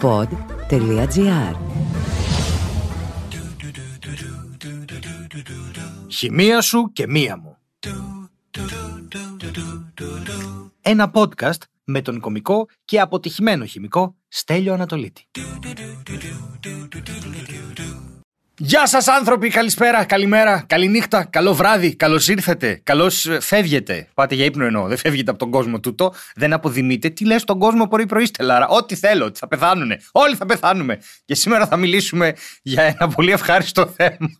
pod.gr Χημεία σου και μία μου. Ένα podcast με τον κομικό και αποτυχημένο χημικό Στέλιο Ανατολίτη. Γεια σας άνθρωποι, καλησπέρα, καλημέρα, καληνύχτα, καλό βράδυ, καλώς ήρθατε, καλώς ε, φεύγετε. Πάτε για ύπνο εννοώ, δεν φεύγετε από τον κόσμο τούτο, δεν αποδημείτε. Τι λες στον κόσμο πρωί πρωί Στελάρα, ό,τι θέλω, ότι θα πεθάνουνε, όλοι θα πεθάνουμε. Και σήμερα θα μιλήσουμε για ένα πολύ ευχάριστο θέμα.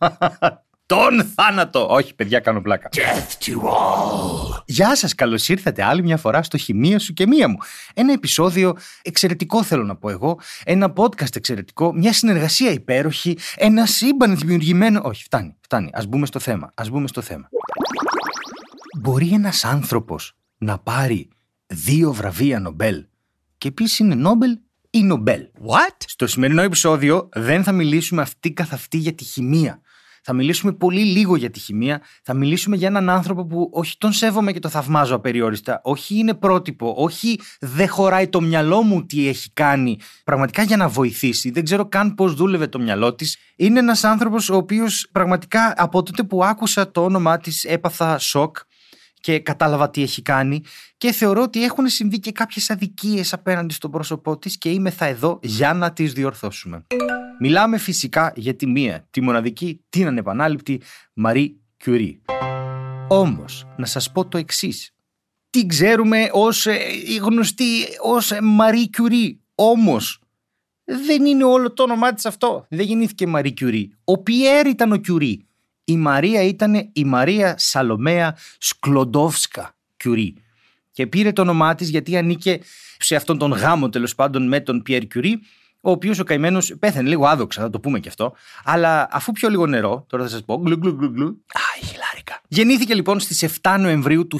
Τον θάνατο! Όχι, παιδιά, κάνω πλάκα. Death to all. Γεια σας, καλώς ήρθατε άλλη μια φορά στο Χημεία σου και μία μου. Ένα επεισόδιο εξαιρετικό, θέλω να πω εγώ. Ένα podcast εξαιρετικό, μια συνεργασία υπέροχη, ένα σύμπαν δημιουργημένο. Όχι, φτάνει, φτάνει. Α μπούμε στο θέμα. Α μπούμε στο θέμα. Μπορεί ένας άνθρωπος να πάρει δύο βραβεία Νομπέλ και επίσης είναι Νόμπελ ή Νομπέλ; What? Στο σημερινό επεισόδιο δεν θα μιλήσουμε αυτή καθ' αυτή για τη χημεία. Θα μιλήσουμε πολύ λίγο για τη χημεία. Θα μιλήσουμε για έναν άνθρωπο που όχι τον σέβομαι και το θαυμάζω απεριόριστα. Όχι είναι πρότυπο. Όχι δεν χωράει το μυαλό μου τι έχει κάνει πραγματικά για να βοηθήσει. Δεν ξέρω καν πώς δούλευε το μυαλό της. Είναι ένας άνθρωπος ο οποίος πραγματικά από τότε που άκουσα το όνομά της έπαθα σοκ και κατάλαβα τι έχει κάνει και θεωρώ ότι έχουν συμβεί και κάποιες αδικίες απέναντι στο πρόσωπό της και είμαι θα εδώ για να τις διορθώσουμε. Μιλάμε φυσικά για τη μία, τη μοναδική, την ανεπανάληπτη Μαρή Κιουρί. Όμως, να σας πω το εξής. Τι ξέρουμε ως ε, η γνωστή ως Μαρή Κιουρί; Όμως, δεν είναι όλο το όνομά της αυτό. Δεν γεννήθηκε Μαρή Κιουρί. Ο Πιέρ ήταν ο Κιουρί. Η Μαρία ήταν η Μαρία Σαλομέα Σκλοντόφσκα Κιουρί. Και πήρε το όνομά της γιατί ανήκε σε αυτόν τον γάμο τέλος πάντων με τον Πιέρ Κιουρί ο οποίος ο καημένος πέθανε λίγο άδοξα, θα το πούμε και αυτό. Αλλά αφού πιω λίγο νερό, τώρα θα σας πω. Γκλου, γκλου, γκλου, γκλου. Α, χιλάρικα. Γεννήθηκε λοιπόν στις 7 Νοεμβρίου του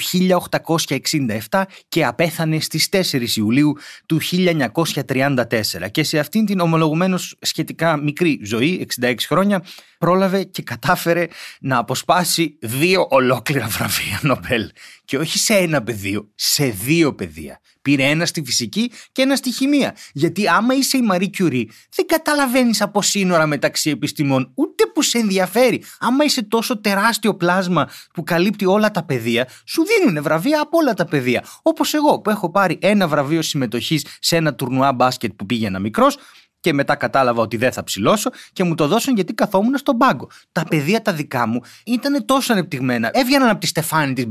1867 και απέθανε στις 4 Ιουλίου του 1934. Και σε αυτήν την ομολογουμένως σχετικά μικρή ζωή, 66 χρόνια, πρόλαβε και κατάφερε να αποσπάσει δύο ολόκληρα βραβεία Νομπέλ. Και όχι σε ένα πεδίο, σε δύο πεδία. Πήρε ένα στη φυσική και ένα στη χημεία. Γιατί άμα είσαι η Μαρή Κιουρί, δεν καταλαβαίνεις από σύνορα μεταξύ επιστημών, ούτε που σε ενδιαφέρει. Άμα είσαι τόσο τεράστιο πλάσμα που καλύπτει όλα τα πεδία, σου δίνουν βραβεία από όλα τα πεδία. Όπως εγώ που έχω πάρει ένα βραβείο συμμετοχής σε ένα τουρνουά μπάσκετ που πήγαινα μικρός, και μετά κατάλαβα ότι δεν θα ψηλώσω και μου το δώσαν γιατί καθόμουν στον πάγκο. Τα παιδεία τα δικά μου ήταν τόσο ανεπτυγμένα. Έβγαιναν από τη στεφάνη της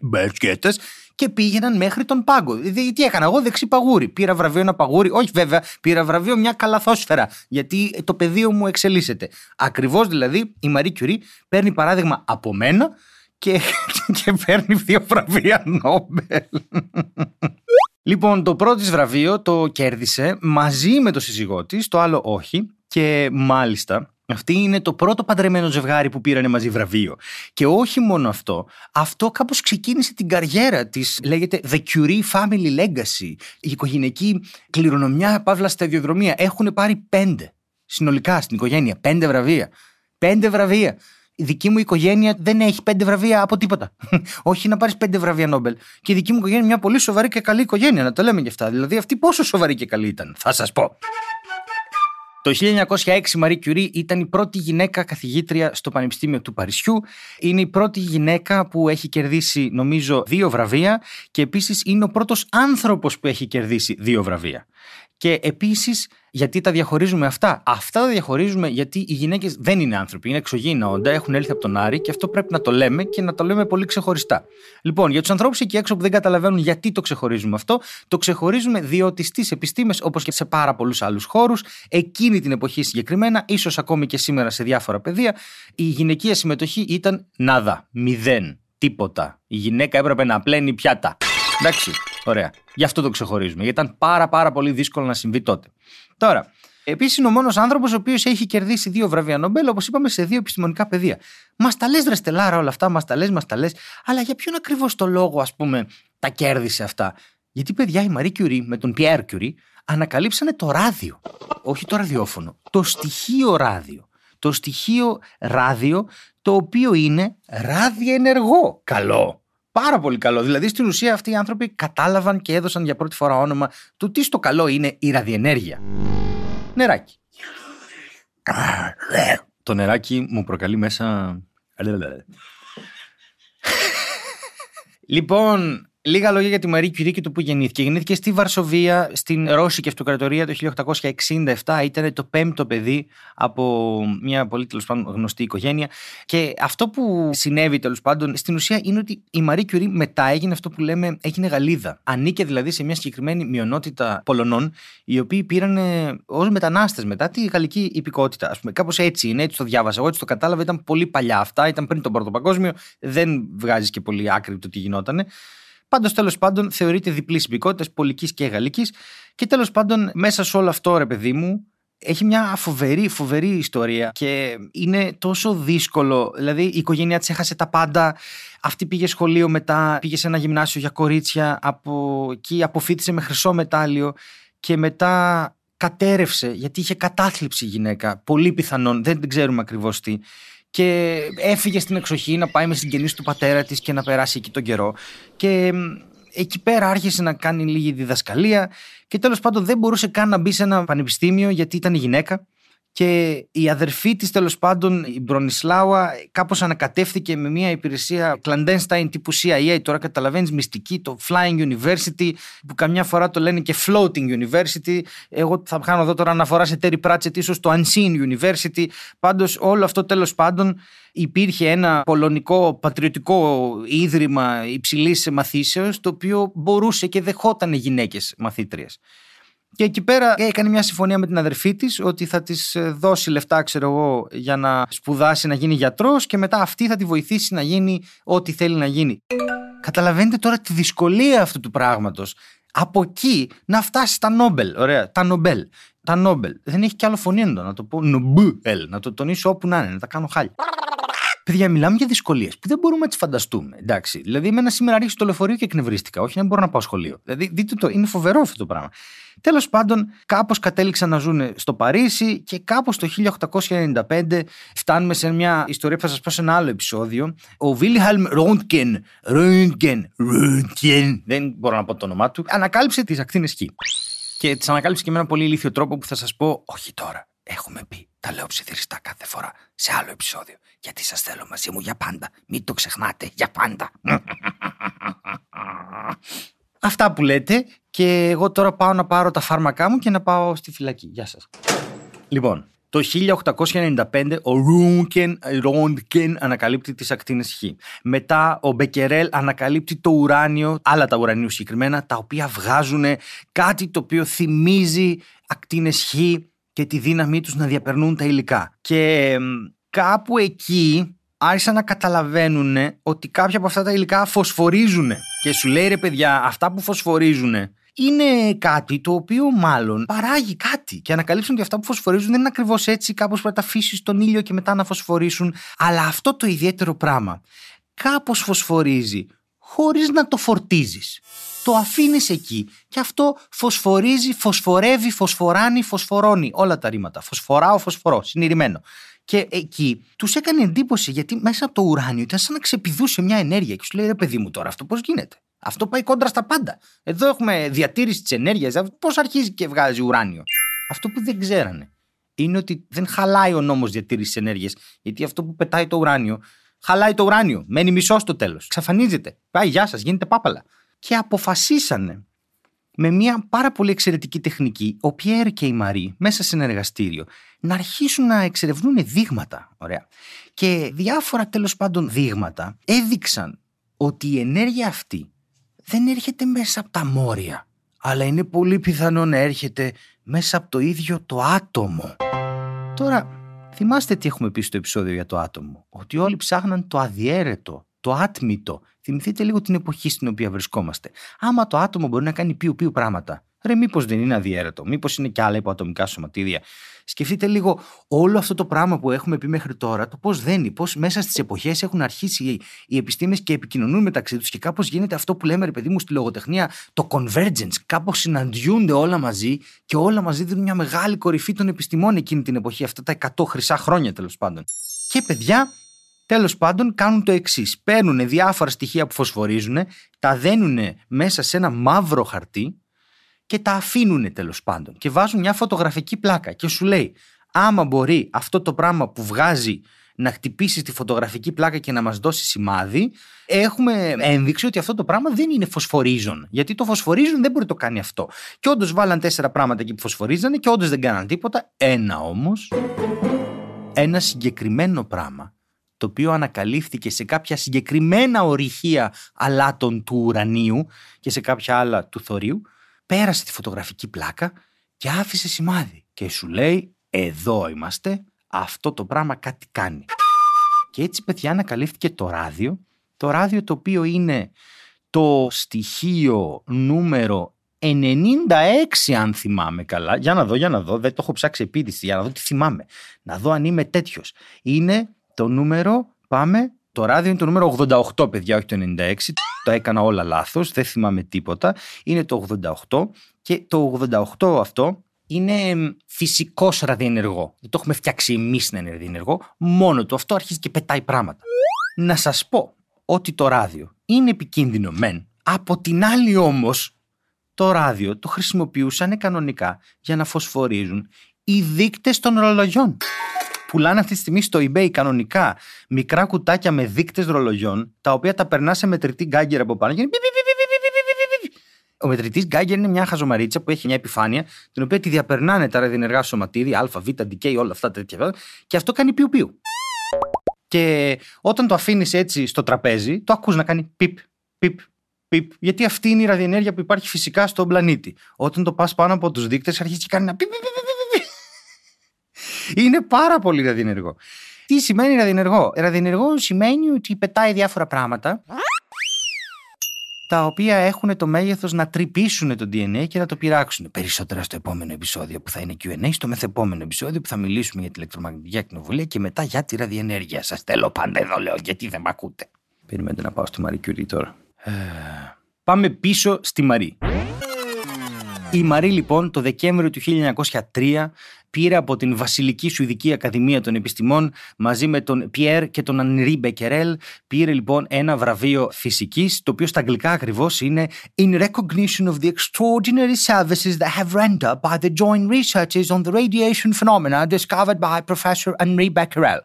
μπασκέτας και πήγαιναν μέχρι τον πάγκο. Δηλαδή, τι έκανα εγώ, δεξί παγούρι. Πήρα βραβείο ένα παγούρι. Όχι, βέβαια, πήρα βραβείο μια καλαθόσφαιρα. Γιατί το πεδίο μου εξελίσσεται. Ακριβώς δηλαδή η Μαρή Κιουρί παίρνει παράδειγμα από μένα και, και παίρνει δύο βραβεία Νόμπελ. Λοιπόν, το πρώτο της βραβείο το κέρδισε μαζί με το σύζυγό της, το άλλο όχι. Και μάλιστα, αυτή είναι το πρώτο παντρεμένο ζευγάρι που πήρανε μαζί βραβείο. Και όχι μόνο αυτό, αυτό κάπως ξεκίνησε την καριέρα της, λέγεται The Curie Family Legacy. Η οικογενειακή κληρονομιά, παύλα σταδιοδρομία. Έχουν πάρει πέντε συνολικά στην οικογένεια. Πέντε βραβεία. Πέντε βραβεία η δική μου οικογένεια δεν έχει πέντε βραβεία από τίποτα. Όχι να πάρεις πέντε βραβεία Νόμπελ. Και η δική μου οικογένεια είναι μια πολύ σοβαρή και καλή οικογένεια, να το λέμε και αυτά. Δηλαδή, αυτή πόσο σοβαρή και καλή ήταν, θα σας πω. Το 1906 η Μαρή Κιουρί ήταν η πρώτη γυναίκα καθηγήτρια στο Πανεπιστήμιο του Παρισιού. Είναι η πρώτη γυναίκα που έχει κερδίσει νομίζω δύο βραβεία και επίσης είναι ο πρώτος άνθρωπος που έχει κερδίσει δύο βραβεία. Και επίσης γιατί τα διαχωρίζουμε αυτά. Αυτά τα διαχωρίζουμε γιατί οι γυναίκες δεν είναι άνθρωποι, είναι εξωγήινα όντα, έχουν έλθει από τον Άρη και αυτό πρέπει να το λέμε και να το λέμε πολύ ξεχωριστά. Λοιπόν, για τους ανθρώπους εκεί έξω που δεν καταλαβαίνουν γιατί το ξεχωρίζουμε αυτό, το ξεχωρίζουμε διότι στις επιστήμες, όπως και σε πάρα πολλούς άλλους χώρους, εκείνη την εποχή συγκεκριμένα, ίσως ακόμη και σήμερα σε διάφορα πεδία, η γυναικεία συμμετοχή ήταν νάδα, μηδέn, τίποτα. Η γυναίκα έπρεπε να πλένει πιάτα. Εντάξει, ωραία. Γι' αυτό το ξεχωρίζουμε. Γιατί ήταν πάρα πάρα πολύ δύσκολο να συμβεί τότε. Τώρα, επίσης είναι ο μόνος άνθρωπος ο οποίος έχει κερδίσει δύο βραβεία Νομπέλ, όπως είπαμε, σε δύο επιστημονικά πεδία. Μας τα λες, ρε Στελάρα, όλα αυτά, μας τα λες, μας τα λες. Αλλά για ποιον ακριβώς το λόγο, ας πούμε, τα κέρδισε αυτά; Γιατί, παιδιά, η Μαρή Κιουρί με τον Πιέρ Κιουρί ανακαλύψανε το ράδιο. Όχι το ραδιόφωνο. Το στοιχείο ράδιο. Το στοιχείο ράδιο, το οποίο είναι ραδιενεργό. Καλό. Πάρα πολύ καλό. Δηλαδή, στην ουσία αυτοί οι άνθρωποι κατάλαβαν και έδωσαν για πρώτη φορά όνομα του τι στο καλό είναι η ραδιενέργεια. Νεράκι. Το νεράκι μου προκαλεί μέσα. λοιπόν, Λίγα λόγια για τη Μαρή Κιουρί και το που γεννήθηκε. Γεννήθηκε στη Βαρσοβία, στην Ρώσικη Αυτοκρατορία το 1867. Ήταν το πέμπτο παιδί από μια πολύ τέλος πάντων γνωστή οικογένεια. Και αυτό που συνέβη τέλος πάντων στην ουσία είναι ότι η Μαρή Κιουρί μετά έγινε αυτό που λέμε έγινε Γαλλίδα. Ανήκε δηλαδή σε μια συγκεκριμένη μειονότητα Πολωνών, οι οποίοι πήραν ως μετανάστες μετά τη γαλλική υπηκότητα. Α πούμε, κάπως έτσι είναι, έτσι το διάβασα. Εγώ έτσι το κατάλαβα. Ήταν πολύ παλιά αυτά, ήταν πριν τον Πρώτο Παγκόσμιο. Δεν βγάζεις και πολύ άκρη το τι γινότανε. Πάντως, τέλος πάντων, θεωρείται διπλή υπηκότητα, πολικής και γαλλικής. Και τέλος πάντων, μέσα σε όλο αυτό, ρε παιδί μου, έχει μια φοβερή, φοβερή ιστορία και είναι τόσο δύσκολο. Δηλαδή, η οικογένειά της έχασε τα πάντα. Αυτή πήγε σχολείο μετά, πήγε σε ένα γυμνάσιο για κορίτσια. Από εκεί αποφύτησε με χρυσό μετάλλιο και μετά κατέρευσε γιατί είχε κατάθλιψη η γυναίκα. Πολύ πιθανόν, δεν ξέρουμε ακριβώς τι και έφυγε στην εξοχή να πάει με συγγενείς του πατέρα της και να περάσει εκεί τον καιρό. Και εκεί πέρα άρχισε να κάνει λίγη διδασκαλία και τέλος πάντων δεν μπορούσε καν να μπει σε ένα πανεπιστήμιο γιατί ήταν γυναίκα και η αδερφή της τέλος πάντων η Μπρονισλάουα κάπως ανακατεύθηκε με μια υπηρεσία clandestine τύπου CIA τώρα καταλαβαίνεις μυστική το Flying University που καμιά φορά το λένε και Floating University. Εγώ θα κάνω εδώ τώρα αναφορά σε Terry Pratchett ίσως το Unseen University. Πάντως όλο αυτό τέλος πάντων υπήρχε ένα πολωνικό πατριωτικό ίδρυμα υψηλής μαθήσεως το οποίο μπορούσε και δεχόταν γυναίκες μαθήτριες. Και εκεί πέρα έκανε μια συμφωνία με την αδερφή της ότι θα της ε, δώσει λεφτά, ξέρω εγώ, για να σπουδάσει να γίνει γιατρός και μετά αυτή θα τη βοηθήσει να γίνει ό,τι θέλει να γίνει. Καταλαβαίνετε τώρα τη δυσκολία αυτού του πράγματος. Από εκεί να φτάσει στα Νόμπελ. Ωραία, τα Νομπέλ. Τα Νόμπελ. Δεν έχει κι άλλο φωνή να το πω Νομπέλ. Να το τονίσω όπου να είναι, να τα κάνω χάλια. Παιδιά, μιλάμε για δυσκολίες που δεν μπορούμε να τις φανταστούμε. Εντάξει. Δηλαδή, εμένα σήμερα ρίχνει το λεωφορείο και εκνευρίστηκα. Όχι, δεν μπορώ να πάω σχολείο. Δηλαδή, δείτε το, είναι φοβερό αυτό το πράγμα. Τέλος πάντων, κάπως κατέληξαν να ζουν στο Παρίσι και κάπως το 1895 φτάνουμε σε μια ιστορία που θα σας πω σε ένα άλλο επεισόδιο. Ο Βίλιχαλμ Ρόντκεν, Ρόντκεν, Ρόντκεν, δεν μπορώ να πω το όνομά του, ανακάλυψε τις ακτίνες Χ. Και τις ανακάλυψε και με έναν πολύ ηλίθιο τρόπο που θα σας πω, όχι τώρα. Έχουμε πει, τα λέω ψιθυριστά κάθε φορά σε άλλο επεισόδιο. Γιατί σας θέλω μαζί μου για πάντα. Μην το ξεχνάτε, για πάντα. Αυτά που λέτε και εγώ τώρα πάω να πάρω τα φάρμακά μου και να πάω στη φυλακή. Γεια σας. Λοιπόν, το 1895 ο Ρούγκεν Ρόντκεν ανακαλύπτει τις ακτίνες Χ. Μετά ο Μπεκερέλ ανακαλύπτει το ουράνιο, άλλα τα ουρανίου συγκεκριμένα, τα οποία βγάζουν κάτι το οποίο θυμίζει ακτίνες Χ και τη δύναμή τους να διαπερνούν τα υλικά. Και κάπου εκεί άρχισαν να καταλαβαίνουν ότι κάποια από αυτά τα υλικά φωσφορίζουν. Και σου λέει ρε παιδιά, αυτά που φωσφορίζουν είναι κάτι το οποίο μάλλον παράγει κάτι. Και ανακαλύψουν ότι αυτά που φωσφορίζουν δεν είναι ακριβώς έτσι, κάπως πρέπει να τα αφήσεις στον ήλιο και μετά να φωσφορήσουν. Αλλά αυτό το ιδιαίτερο πράγμα κάπως φωσφορίζει χωρίς να το φορτίζεις. Το αφήνεις εκεί και αυτό φωσφορίζει, φωσφορεύει, φωσφοράνει, φωσφορώνει. Όλα τα ρήματα. Φωσφοράω, φωσφορώ. Συνηρημένο. Και εκεί τους έκανε εντύπωση γιατί μέσα από το ουράνιο ήταν σαν να ξεπηδούσε μια ενέργεια και σου λέει ρε παιδί μου τώρα αυτό πώς γίνεται; Αυτό πάει κόντρα στα πάντα. Εδώ έχουμε διατήρηση της ενέργειας. Πώς αρχίζει και βγάζει ουράνιο; Αυτό που δεν ξέρανε είναι ότι δεν χαλάει ο νόμος διατήρησης ενέργειας. Γιατί αυτό που πετάει το ουράνιο, χαλάει το ουράνιο. Μένει μισό στο τέλος. Ξαφανίζεται. Πάει, γεια σας, γίνεται πάπαλα. Και αποφασίσανε με μια πάρα πολύ εξαιρετική τεχνική, ο Πιέρ και η Μαρή, μέσα σε ένα εργαστήριο, να αρχίσουν να εξερευνούν δείγματα. Ωραία. Και διάφορα τέλος πάντων δείγματα έδειξαν ότι η ενέργεια αυτή δεν έρχεται μέσα από τα μόρια, αλλά είναι πολύ πιθανό να έρχεται μέσα από το ίδιο το άτομο. Τώρα, θυμάστε τι έχουμε πει στο επεισόδιο για το άτομο. Ότι όλοι ψάχναν το αδιέρετο, το άτμητο. Θυμηθείτε λίγο την εποχή στην οποία βρισκόμαστε. Άμα το άτομο μπορεί να κάνει πιου πιου πράγματα, ρε μήπως δεν είναι αδιέρετο, μήπως είναι και άλλα υποατομικά σωματίδια. Σκεφτείτε λίγο όλο αυτό το πράγμα που έχουμε πει μέχρι τώρα, το πώς δένει, πώς μέσα στις εποχές έχουν αρχίσει οι επιστήμες και επικοινωνούν μεταξύ τους και κάπως γίνεται αυτό που λέμε, ρε παιδί μου, στη λογοτεχνία, το convergence. Κάπως συναντιούνται όλα μαζί και όλα μαζί δίνουν μια μεγάλη κορυφή των επιστημών εκείνη την εποχή, αυτά τα 100 χρυσά χρόνια τέλος πάντων. Και παιδιά, Τέλος πάντων, κάνουν το εξής. Παίρνουν διάφορα στοιχεία που φωσφορίζουν, τα δένουν μέσα σε ένα μαύρο χαρτί και τα αφήνουν τέλος πάντων. Και βάζουν μια φωτογραφική πλάκα και σου λέει, άμα μπορεί αυτό το πράγμα που βγάζει να χτυπήσει τη φωτογραφική πλάκα και να μας δώσει σημάδι, έχουμε ένδειξη ότι αυτό το πράγμα δεν είναι φωσφορίζον. Γιατί το φωσφορίζον δεν μπορεί να το κάνει αυτό. Και όντως βάλαν τέσσερα πράγματα εκεί που φωσφορίζανε και όντως δεν κάναν τίποτα. Ένα όμως, ένα συγκεκριμένο πράγμα το οποίο ανακαλύφθηκε σε κάποια συγκεκριμένα ορυχεία αλάτων του ουρανίου και σε κάποια άλλα του θωρίου, πέρασε τη φωτογραφική πλάκα και άφησε σημάδι. Και σου λέει, εδώ είμαστε, αυτό το πράγμα κάτι κάνει. Και έτσι, παιδιά, ανακαλύφθηκε το ράδιο. Το ράδιο το οποίο είναι το στοιχείο νούμερο 96 αν θυμάμαι καλά. Για να δω, για να δω. Δεν το έχω ψάξει επίτηση. Για να δω τι θυμάμαι. Να δω αν είμαι τέτοιος. Είναι το νούμερο, πάμε, το ράδιο είναι το νούμερο 88 παιδιά, όχι το 96. Το έκανα όλα λάθος, δεν θυμάμαι τίποτα. Είναι το 88 και το 88 αυτό είναι φυσικός ραδιενεργό. Δεν το έχουμε φτιάξει εμείς να είναι ραδιενεργό. Μόνο το αυτό αρχίζει και πετάει πράγματα. Να σας πω ότι το ράδιο είναι επικίνδυνο μεν. Από την άλλη όμως, το ράδιο το χρησιμοποιούσαν κανονικά για να φωσφορίζουν οι δείκτες των ρολογιών. Πουλάνε αυτή τη στιγμή στο eBay κανονικά μικρά κουτάκια με δείκτες ρολογιών, τα οποία τα περνά σε μετρητή γκάγκερ από πάνω και ο μετρητή Γκάγκερ είναι μια χαζομαρίτσα που έχει μια επιφάνεια, την οποία τη διαπερνάνε τα ραδιενεργά σωματίδια, Α, Β, DK, όλα αυτά τέτοια. Και αυτό κάνει πιου πιου. Και όταν το αφήνει έτσι στο τραπέζι, το ακούς να κάνει πιπ, πιπ, πιπ. Γιατί αυτή είναι η ραδιενέργεια που υπάρχει φυσικά στον πλανήτη. Όταν το πα πάνω από του δείκτε, αρχίζει και κάνει ένα πιπ, πιπ, πιπ, πιπ. Είναι πάρα πολύ ραδιενεργό. Τι σημαίνει ραδιενεργό; Ραδιενεργό σημαίνει ότι πετάει διάφορα πράγματα τα οποία έχουν το μέγεθος να τρυπήσουν το DNA και να το πειράξουν. Περισσότερα στο επόμενο επεισόδιο που θα είναι QA, στο μεθεπόμενο επεισόδιο που θα μιλήσουμε για τη ηλεκτρομαγνητική ακτινοβολία και μετά για τη ραδιενέργεια. Σας θέλω πάντα εδώ, λέω, γιατί δεν με ακούτε. Περιμένετε να πάω στη Μαρή Curie τώρα. Ε, πάμε πίσω στη Μαρή. Η Μαρή λοιπόν το Δεκέμβριο του 1903 πήρε από την Βασιλική Σουηδική Ακαδημία των Επιστημών μαζί με τον Πιέρ και τον Ανρί Μπεκερέλ πήρε λοιπόν ένα βραβείο φυσικής το οποίο στα αγγλικά ακριβώς είναι In recognition of the extraordinary services that have rendered by the joint researches on the radiation phenomena discovered by Professor Henri Becquerel.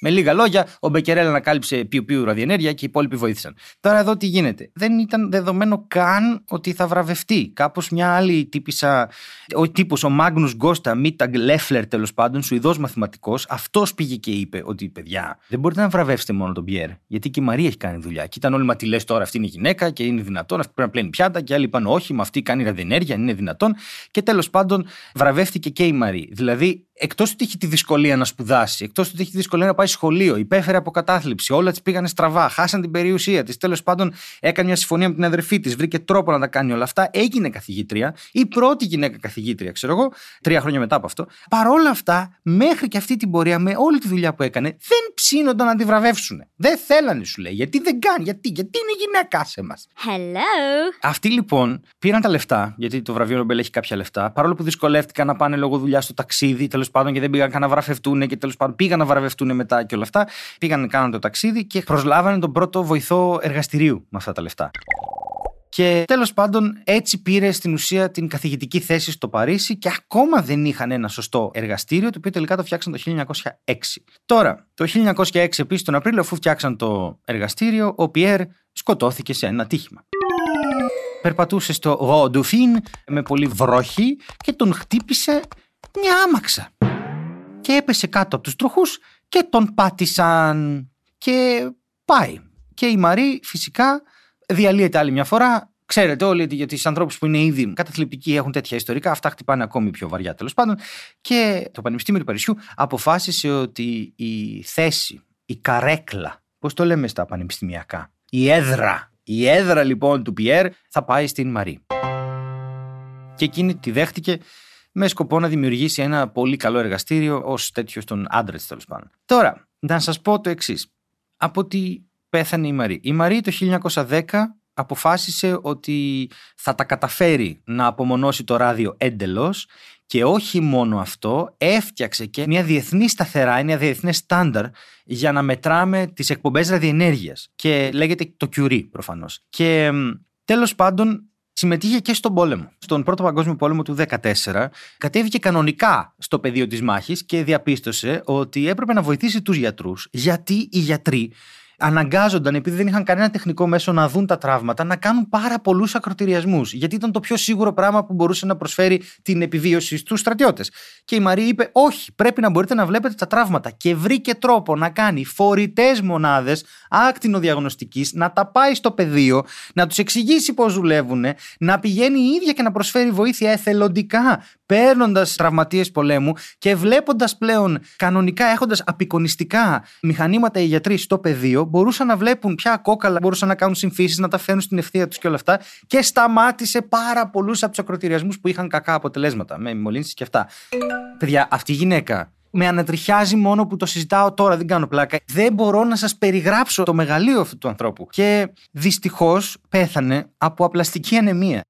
Με λίγα λόγια, ο Μπεκερέλ ανακάλυψε πιου πιου ραδιενέργεια και οι υπόλοιποι βοήθησαν. Τώρα εδώ τι γίνεται. Δεν ήταν δεδομένο καν ότι θα βραβευτεί. Κάπως μια άλλη τύπησα, ο τύπος ο Μάγνους Γκώστα, Μίταγκ Λέφλερ τέλος πάντων, Σουηδός μαθηματικός, αυτός πήγε και είπε ότι παιδιά, δεν μπορείτε να βραβεύσετε μόνο τον Πιέρ. Γιατί και η Μαρία έχει κάνει δουλειά. Και ήταν όλοι μα τι λες τώρα, αυτή είναι η γυναίκα και είναι δυνατόν, αυτή πρέπει να πλένει πιάτα. Και άλλοι είπαν όχι, με αυτή κάνει ραδιενέργεια, είναι δυνατόν. Και τέλος πάντων βραβεύτηκε και η Μαρή. Δηλαδή εκτός ότι έχει τη δυσκολία να σπουδάσει, εκτός ότι έχει τη δυσκολία να πάει σχολείο, υπέφερε από κατάθλιψη, όλα της πήγανε στραβά, χάσαν την περιουσία της. Τέλος πάντων, έκανε μια συμφωνία με την αδερφή της, βρήκε τρόπο να τα κάνει όλα αυτά, έγινε καθηγήτρια, η πρώτη γυναίκα καθηγήτρια, ξέρω εγώ, τρία χρόνια μετά από αυτό. Παρόλα αυτά, μέχρι και αυτή την πορεία, με όλη τη δουλειά που έκανε, δεν ψήνονταν να τη βραβεύσουν. Δεν θέλανε, σου λέει. Γιατί δεν κάνει, γιατί, γιατί είναι γυναίκα σε μας. Hello. Αυτοί λοιπόν πήραν τα λεφτά, γιατί το βραβείο Νομπέλ έχει κάποια λεφτά, παρόλο που δυσκολεύτηκαν να πάνε λόγω δουλειάς στο ταξίδι, τέλος πάντων και δεν πήγαν καν να βραβευτούν και τέλος πάντων πήγαν να βραβευτούν μετά και όλα αυτά. Πήγαν, κάναν το ταξίδι και προσλάβανε τον πρώτο βοηθό εργαστηρίου με αυτά τα λεφτά. Και τέλος πάντων έτσι πήρε στην ουσία την καθηγητική θέση στο Παρίσι και ακόμα δεν είχαν ένα σωστό εργαστήριο το οποίο τελικά το φτιάξαν το 1906. Τώρα, το 1906 επίσης τον Απρίλιο αφού φτιάξαν το εργαστήριο ο Πιέρ σκοτώθηκε σε ένα τύχημα. Περπατούσε στο Ροντουφίν με πολύ βροχή και τον χτύπησε μια άμαξα. Και έπεσε κάτω από τους τροχούς και τον πάτησαν και πάει. Και η Μαρή φυσικά διαλύεται άλλη μια φορά. Ξέρετε όλοι ότι για τους ανθρώπους που είναι ήδη καταθλιπτικοί έχουν τέτοια ιστορικά, αυτά χτυπάνε ακόμη πιο βαριά τέλος πάντων. Και το Πανεπιστήμιο του Παρισιού αποφάσισε ότι η θέση, η καρέκλα, πώς το λέμε στα πανεπιστημιακά, η έδρα, η έδρα λοιπόν του Πιέρ θα πάει στην Μαρή. Και εκείνη τη δέχτηκε με σκοπό να δημιουργήσει ένα πολύ καλό εργαστήριο ως τέτοιο στον άντρα της τέλος πάντων. Τώρα, να σας πω το εξής. Από ότι πέθανε η Μαρή. Η Μαρή το 1910 αποφάσισε ότι θα τα καταφέρει να απομονώσει το ράδιο εντελώς και όχι μόνο αυτό, έφτιαξε και μια διεθνή σταθερά, μια διεθνέ στάνταρ για να μετράμε τις εκπομπές ραδιενέργειας. Και λέγεται το Curie προφανώς. Και τέλος πάντων συμμετείχε και στον πόλεμο. Στον Πρώτο Παγκόσμιο Πόλεμο του 1914, κατέβηκε κανονικά στο πεδίο της μάχης και διαπίστωσε ότι έπρεπε να βοηθήσει τους γιατρούς, γιατί οι γιατροί αναγκάζονταν, επειδή δεν είχαν κανένα τεχνικό μέσο να δουν τα τραύματα, να κάνουν πάρα πολλούς ακροτηριασμούς. Γιατί ήταν το πιο σίγουρο πράγμα που μπορούσε να προσφέρει την επιβίωση στους στρατιώτες. Και η Μαρή είπε: Όχι, πρέπει να μπορείτε να βλέπετε τα τραύματα. Και βρήκε τρόπο να κάνει φορητές μονάδες ακτινοδιαγνωστική, να τα πάει στο πεδίο, να τους εξηγήσει πώς δουλεύουν, να πηγαίνει η ίδια και να προσφέρει βοήθεια εθελοντικά παίρνοντας τραυματίες πολέμου και βλέποντας πλέον κανονικά, έχοντας απεικονιστικά μηχανήματα οι γιατροί στο πεδίο, μπορούσαν να βλέπουν ποια κόκαλα μπορούσαν να κάνουν συμφίσεις, να τα φέρουν στην ευθεία τους και όλα αυτά. Και σταμάτησε πάρα πολλούς από τους ακροτηριασμούς που είχαν κακά αποτελέσματα, με μολύνσεις και αυτά. Παιδιά, αυτή η γυναίκα με ανατριχιάζει μόνο που το συζητάω τώρα, δεν κάνω πλάκα. Δεν μπορώ να σας περιγράψω το μεγαλείο αυτού του ανθρώπου. Και δυστυχώς πέθανε από απλαστική ανεμία.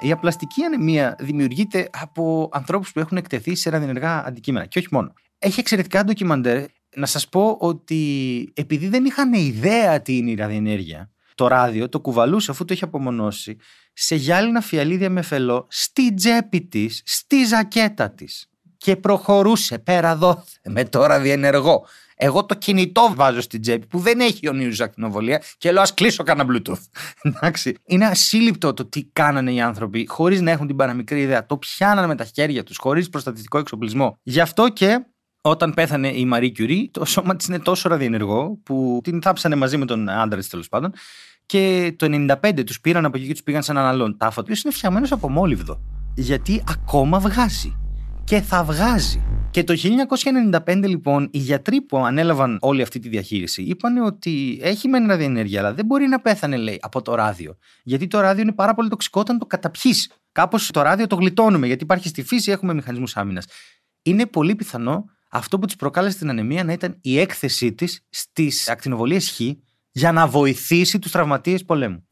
Η απλαστική ανεμία δημιουργείται από ανθρώπους που έχουν εκτεθεί σε ραδιενεργά αντικείμενα. Και όχι μόνο. Έχει εξαιρετικά ντοκιμαντέρ. Να σας πω ότι επειδή δεν είχαν ιδέα τι είναι η ραδιενέργεια, το ράδιο το κουβαλούσε αφού το είχε απομονώσει σε γυάλινα φιαλίδια με φελό στη τσέπη της, στη ζακέτα της. Και προχωρούσε πέρα δόθε με το ραδιενεργό. Εγώ το κινητό βάζω στην τσέπη που δεν έχει ιονίζουσα ακτινοβολία και λέω ας κλείσω κανένα Bluetooth. Εντάξει. Είναι ασύλληπτο το τι κάνανε οι άνθρωποι χωρίς να έχουν την παραμικρή ιδέα. Το πιάνανε με τα χέρια τους, χωρίς προστατευτικό εξοπλισμό. Γι' αυτό και όταν πέθανε η Μαρή Κιουρί, το σώμα της είναι τόσο ραδιενεργό που την θάψανε μαζί με τον άντρα της τέλος πάντων. Και το 95 τους πήραν από εκεί και τους πήγαν σε έναν άλλον τάφο, ο είναι φτιαγμένος από μόλιβδο. Γιατί ακόμα βγάζει. Και θα βγάζει. Και το 1995 λοιπόν οι γιατροί που ανέλαβαν όλη αυτή τη διαχείριση είπαν ότι έχει μεν ραδιενέργεια αλλά δεν μπορεί να πέθανε λέει από το ράδιο. Γιατί το ράδιο είναι πάρα πολύ τοξικό όταν το καταπιείς. Κάπως το ράδιο το γλιτώνουμε γιατί υπάρχει στη φύση, έχουμε μηχανισμούς άμυνας. Είναι πολύ πιθανό αυτό που της προκάλεσε την ανεμία να ήταν η έκθεσή της στις ακτινοβολίες Χ για να βοηθήσει τους τραυματίες πολέμου.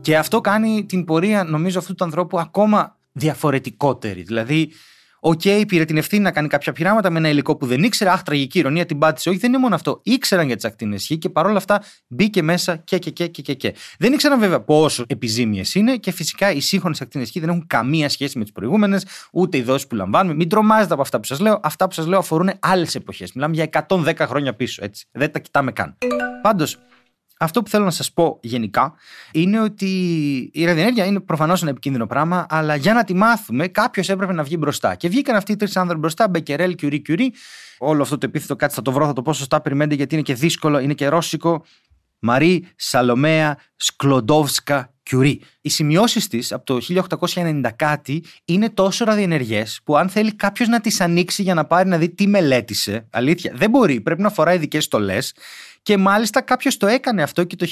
Και αυτό κάνει την πορεία, νομίζω, αυτού του ανθρώπου ακόμα διαφορετικότερη. Δηλαδή, OK, okay, πήρε την ευθύνη να κάνει κάποια πειράματα με ένα υλικό που δεν ήξερε. Αχ, τραγική ειρωνεία, την πάτησε. Όχι, δεν είναι μόνο αυτό. Ήξεραν για τις ακτίνες Χ και παρόλα αυτά μπήκε μέσα και και και και και. και. Δεν ήξεραν βέβαια πόσο επιζήμιες είναι και φυσικά οι σύγχρονες ακτίνες Χ δεν έχουν καμία σχέση με τις προηγούμενες, ούτε οι δόσεις που λαμβάνουμε. Μην τρομάζετε από αυτά που σας λέω. Αυτά που σας λέω αφορούν άλλες εποχές. Μιλάμε για 110 χρόνια πίσω, έτσι. Δεν τα κοιτάμε καν. Πάντως, αυτό που θέλω να σας πω γενικά είναι ότι η ραδιενέργεια είναι προφανώς ένα επικίνδυνο πράγμα, αλλά για να τη μάθουμε, κάποιος έπρεπε να βγει μπροστά. Και βγήκαν αυτοί οι τρεις άνθρωποι μπροστά, Μπεκερέλ, Κιουρί, Κιουρί. Όλο αυτό το επίθετο κάτι θα το βρω, θα το πω σωστά. Περιμένετε γιατί είναι και δύσκολο, είναι και ρώσικο. Μαρή Σαλομέα Σκλοντόβσκα Κιουρί. Οι σημειώσεις της από το 1890 κάτι είναι τόσο ραδιενεργές που αν θέλει κάποιος να τις ανοίξει για να πάρει να δει τι μελέτησε, αλήθεια, δεν μπορεί, πρέπει να φοράει ειδικέ στολές. Και μάλιστα κάποιος το έκανε αυτό και το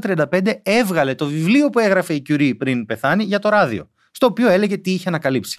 1935 έβγαλε το βιβλίο που έγραφε η Κιουρί πριν πεθάνει για το ράδιο. Στο οποίο έλεγε τι είχε ανακαλύψει.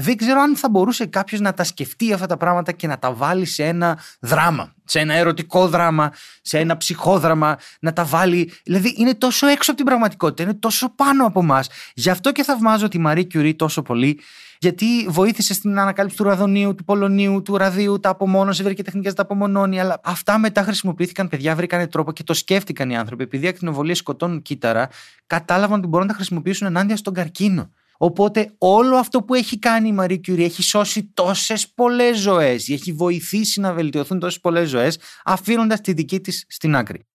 Δεν ξέρω αν θα μπορούσε κάποιος να τα σκεφτεί αυτά τα πράγματα και να τα βάλει σε ένα δράμα. Σε ένα ερωτικό δράμα, σε ένα ψυχόδραμα, να τα βάλει. Δηλαδή είναι τόσο έξω από την πραγματικότητα, είναι τόσο πάνω από εμάς. Γι' αυτό και θαυμάζω τη Μαρή Κιουρί τόσο πολύ γιατί βοήθησε στην ανακάλυψη του ραδονίου, του πολωνίου, του ραδίου, τα απομόνωσε, βρήκε τεχνικές, τα απομονώνει. Αλλά αυτά μετά χρησιμοποιήθηκαν, παιδιά, βρήκαν τρόπο και το σκέφτηκαν οι άνθρωποι. Επειδή οι ακτινοβολίες σκοτώνουν κύτταρα, κατάλαβαν ότι μπορούν να τα χρησιμοποιήσουν ενάντια στον καρκίνο. Οπότε όλο αυτό που έχει κάνει η Μαρή Κιουρί έχει σώσει τόσες πολλές ζωές, έχει βοηθήσει να βελτιωθούν τόσες πολλές ζωές, αφήνοντας τη δική της στην άκρη.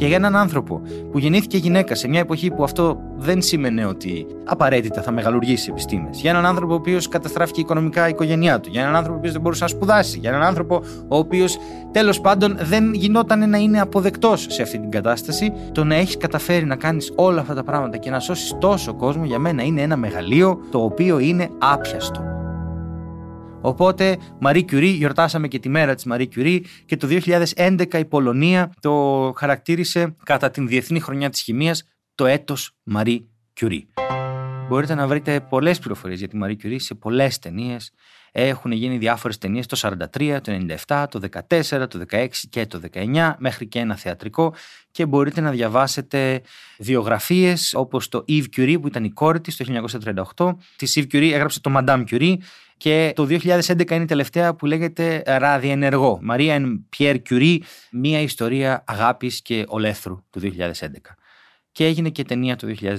Και για έναν άνθρωπο που γεννήθηκε γυναίκα σε μια εποχή που αυτό δεν σήμαινε ότι απαραίτητα θα μεγαλουργήσει επιστήμες. Για έναν άνθρωπο ο οποίος καταστράφηκε οικονομικά η οικογένειά του. Για έναν άνθρωπο ο οποίος δεν μπορούσε να σπουδάσει. Για έναν άνθρωπο ο οποίος τέλος πάντων δεν γινόταν να είναι αποδεκτός σε αυτή την κατάσταση. Το να έχεις καταφέρει να κάνεις όλα αυτά τα πράγματα και να σώσεις τόσο κόσμο για μένα είναι ένα μεγαλείο το οποίο είναι άπιαστο. Οπότε, Marie Curie, γιορτάσαμε και τη μέρα της Marie Curie και το 2011 η Πολωνία το χαρακτήρισε κατά την Διεθνή Χρονιά της Χημίας το έτος Marie Curie. Μπορείτε να βρείτε πολλές πληροφορίες για τη Marie Curie σε πολλές ταινίες. Έχουν γίνει διάφορες ταινίες το 43, το 97, το 14, το 16 και το 19 μέχρι και ένα θεατρικό και μπορείτε να διαβάσετε βιογραφίες όπως το Eve Curie που ήταν η κόρη της το 1938. Της Eve Curie έγραψε το Madame Curie και το 2011 είναι η τελευταία που λέγεται Ραδιενεργό. Μαρία Πιέρ Curie, μία ιστορία αγάπης και ολέθρου του 2011. Και έγινε και ταινία το 2019.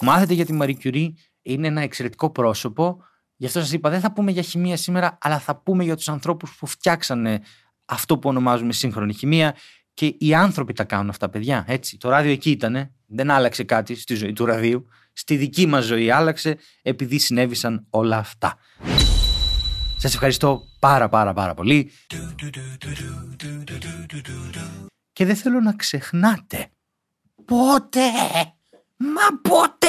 Μάθετε για τη Marie Curie, είναι ένα εξαιρετικό πρόσωπο. Γι' αυτό σας είπα δεν θα πούμε για χημεία σήμερα, αλλά θα πούμε για τους ανθρώπους που φτιάξανε αυτό που ονομάζουμε σύγχρονη χημεία και οι άνθρωποι τα κάνουν αυτά, παιδιά. Έτσι. Το ράδιο εκεί ήταν. Δεν άλλαξε κάτι στη ζωή του ραδίου. Στη δική μας ζωή άλλαξε επειδή συνέβησαν όλα αυτά. Σας ευχαριστώ πάρα πάρα πάρα πολύ. Και δεν θέλω να ξεχνάτε. Πότε! Μα πότε!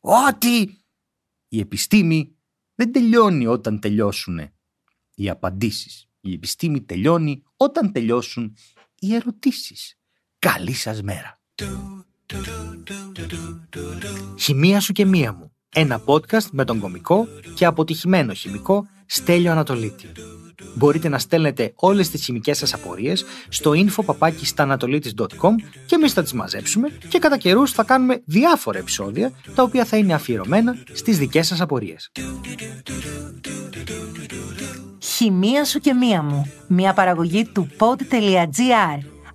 Ότι η επιστήμη δεν τελειώνει όταν τελειώσουν οι απαντήσεις. Η επιστήμη τελειώνει όταν τελειώσουν οι ερωτήσεις. Καλή σας μέρα. Χημεία σου και μία μου. Ένα podcast με τον κομικό και αποτυχημένο χημικό Στέλιο Ανατολίτη. Μπορείτε να στέλνετε όλες τις χημικές σας απορίες στο info.papakistanatolitis.com και εμείς θα τις μαζέψουμε και κατά καιρούς θα κάνουμε διάφορα επεισόδια τα οποία θα είναι αφιερωμένα στις δικές σας απορίες. Χημεία σου και μία μου. Μια παραγωγή του pod.gr.